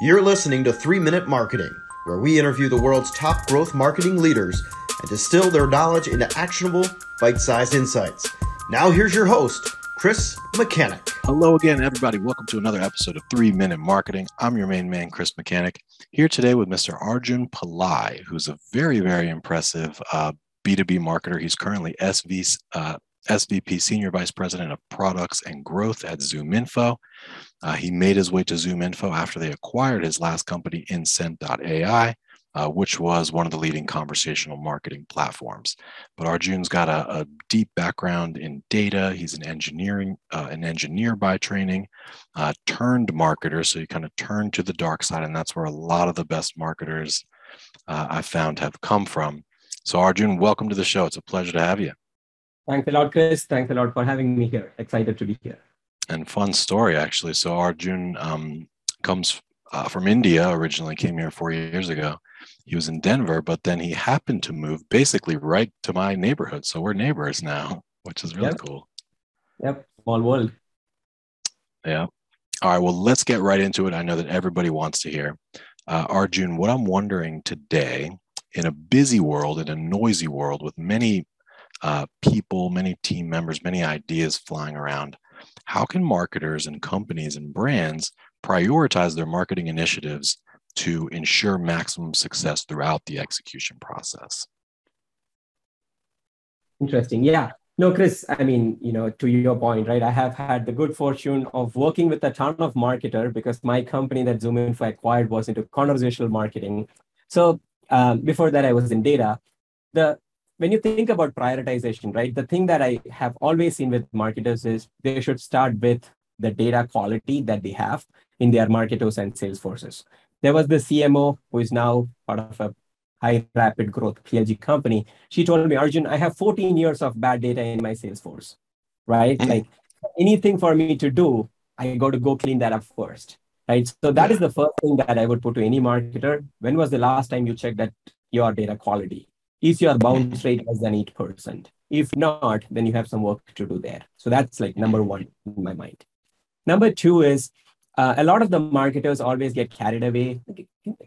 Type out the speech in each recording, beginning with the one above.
You're listening to 3 Minute Marketing, where we interview the world's top growth marketing leaders and distill their knowledge into actionable, bite sized insights. Now, here's your host, Chris Mechanic. Hello again, everybody. Welcome to another episode of 3 Minute Marketing. I'm your main man, Chris Mechanic, here today with Mr. Arjun Pillai, who's a very, very impressive uh, B2B marketer. He's currently SV, uh, SVP, Senior Vice President of Products and Growth at ZoomInfo. Uh, he made his way to ZoomInfo after they acquired his last company, Insent.ai, uh, which was one of the leading conversational marketing platforms. But Arjun's got a, a deep background in data. He's an engineering, uh, an engineer by training, uh, turned marketer. So he kind of turned to the dark side, and that's where a lot of the best marketers uh, I've found have come from. So Arjun, welcome to the show. It's a pleasure to have you. Thanks a lot, Chris. Thanks a lot for having me here. Excited to be here. And fun story, actually. So Arjun um, comes uh, from India originally, came here four years ago. He was in Denver, but then he happened to move basically right to my neighborhood. So we're neighbors now, which is really yep. cool. Yep, small world. Yeah. All right. Well, let's get right into it. I know that everybody wants to hear. Uh, Arjun, what I'm wondering today in a busy world, in a noisy world with many uh, people, many team members, many ideas flying around. How can marketers and companies and brands prioritize their marketing initiatives to ensure maximum success throughout the execution process? Interesting. Yeah. No, Chris, I mean, you know, to your point, right? I have had the good fortune of working with a ton of marketer because my company that ZoomInfo acquired was into conversational marketing. So um, before that, I was in data. The when you think about prioritization, right, the thing that I have always seen with marketers is they should start with the data quality that they have in their marketers and sales forces. There was the CMO who is now part of a high rapid growth PLG company. She told me, Arjun, I have 14 years of bad data in my Salesforce, right? Mm-hmm. Like anything for me to do, I got to go clean that up first, right? So that is the first thing that I would put to any marketer. When was the last time you checked that your data quality? Is your bounce rate less than 8%? If not, then you have some work to do there. So that's like number one in my mind. Number two is uh, a lot of the marketers always get carried away.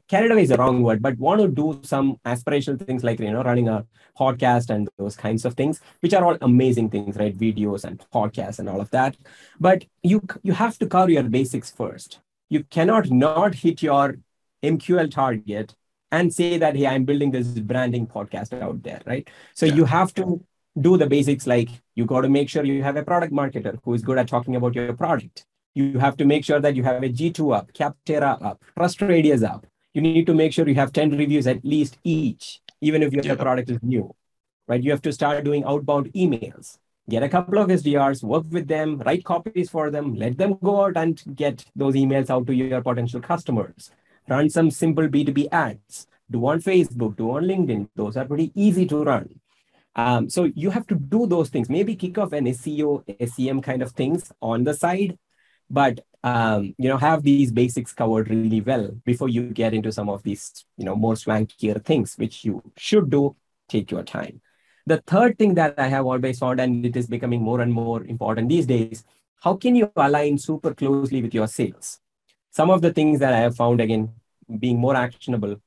Carried away is the wrong word, but want to do some aspirational things like you know running a podcast and those kinds of things, which are all amazing things, right? Videos and podcasts and all of that. But you you have to cover your basics first. You cannot not hit your MQL target and say that hey i'm building this branding podcast out there right? So yeah. you have to do the basics like you got to make sure you have a product marketer who is good at talking about your product. You have to make sure that you have a G2 up Capterra up TrustRadius up. You need to make sure you have 10 reviews at least each even if your yeah. product is new right? You have to start doing outbound emails. Get a couple of sdrs work with them write copies for them let them go out and get those emails out to your potential customers run some simple B2B ads, do on Facebook, do on LinkedIn. Those are pretty easy to run. Um, so you have to do those things. Maybe kick off an SEO, SEM kind of things on the side, but um, you know have these basics covered really well before you get into some of these you know more swankier things, which you should do. Take your time. The third thing that I have always found, and it is becoming more and more important these days, how can you align super closely with your sales? Some of the things that I have found again being more actionable,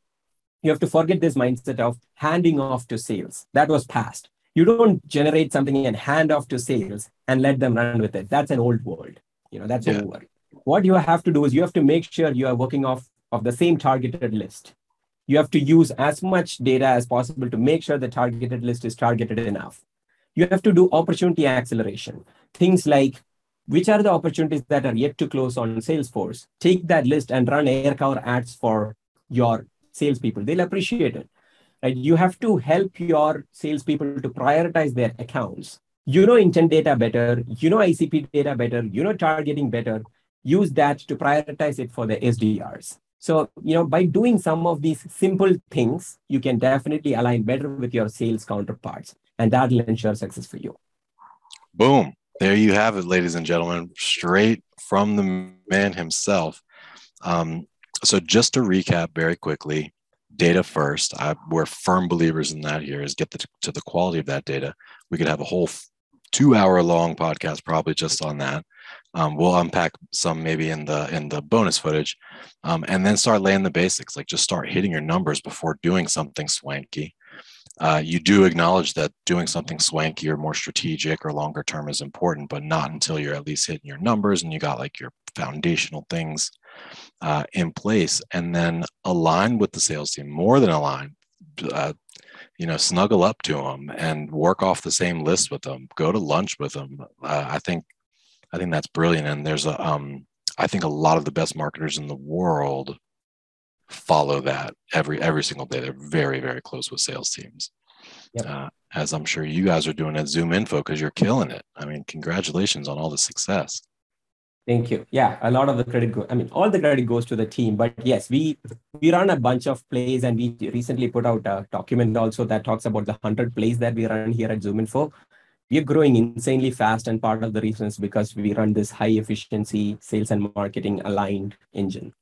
you have to forget this mindset of handing off to sales. That was past. You don't generate something and hand off to sales and let them run with it. That's an old world. You know, that's yeah. over. What you have to do is you have to make sure you are working off of the same targeted list. You have to use as much data as possible to make sure the targeted list is targeted enough. You have to do opportunity acceleration. Things like which are the opportunities that are yet to close on Salesforce? Take that list and run air cover ads for your salespeople. They'll appreciate it. Right? You have to help your salespeople to prioritize their accounts. You know intent data better, you know ICP data better, you know targeting better. Use that to prioritize it for the SDRs. So, you know, by doing some of these simple things, you can definitely align better with your sales counterparts, and that will ensure success for you. Boom. There you have it, ladies and gentlemen, straight from the man himself. Um, so, just to recap very quickly, data first. I, we're firm believers in that. Here is get the, to the quality of that data. We could have a whole two hour long podcast probably just on that. Um, we'll unpack some maybe in the in the bonus footage, um, and then start laying the basics. Like just start hitting your numbers before doing something swanky. Uh, you do acknowledge that doing something swanky or more strategic or longer term is important, but not until you're at least hitting your numbers and you got like your foundational things uh, in place, and then align with the sales team more than align. Uh, you know, snuggle up to them and work off the same list with them. Go to lunch with them. Uh, I think, I think that's brilliant. And there's a, um, I think a lot of the best marketers in the world follow that every every single day. They're very very close with sales teams. Yep. Uh, as I'm sure you guys are doing at ZoomInfo because you're killing it. I mean, congratulations on all the success. Thank you. Yeah, a lot of the credit, go- I mean, all the credit goes to the team. But yes, we we run a bunch of plays, and we recently put out a document also that talks about the hundred plays that we run here at ZoomInfo. We're growing insanely fast, and part of the reason is because we run this high efficiency sales and marketing aligned engine.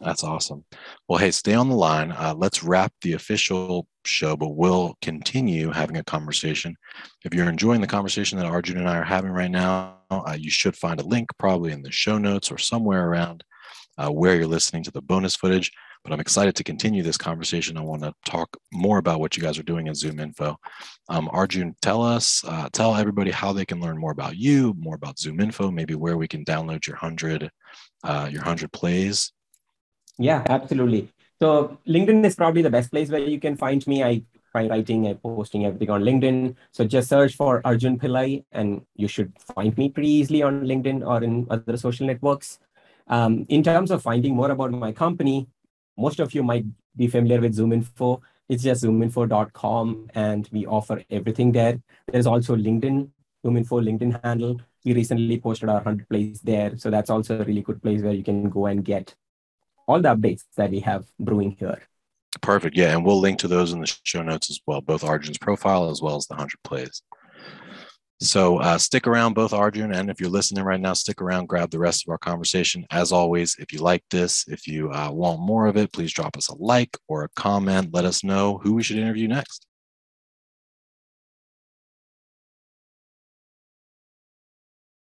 That's awesome. Well, hey, stay on the line. Uh, let's wrap the official show, but we'll continue having a conversation. If you're enjoying the conversation that Arjun and I are having right now, uh, you should find a link probably in the show notes or somewhere around uh, where you're listening to the bonus footage. But I'm excited to continue this conversation. I want to talk more about what you guys are doing in ZoomInfo. Um, Arjun, tell us, uh, tell everybody how they can learn more about you, more about ZoomInfo, maybe where we can download your hundred, uh, your hundred plays yeah, absolutely. So LinkedIn is probably the best place where you can find me. I try writing and posting everything on LinkedIn. So just search for Arjun Pillai and you should find me pretty easily on LinkedIn or in other social networks. Um, in terms of finding more about my company, most of you might be familiar with ZoomInfo. It's just zoominfo.com and we offer everything there. There's also LinkedIn, ZoomInfo LinkedIn handle. We recently posted our 100 place there. So that's also a really good place where you can go and get all the updates that we have brewing here. Perfect. Yeah. And we'll link to those in the show notes as well, both Arjun's profile as well as the 100 plays. So uh, stick around, both Arjun and if you're listening right now, stick around, grab the rest of our conversation. As always, if you like this, if you uh, want more of it, please drop us a like or a comment. Let us know who we should interview next.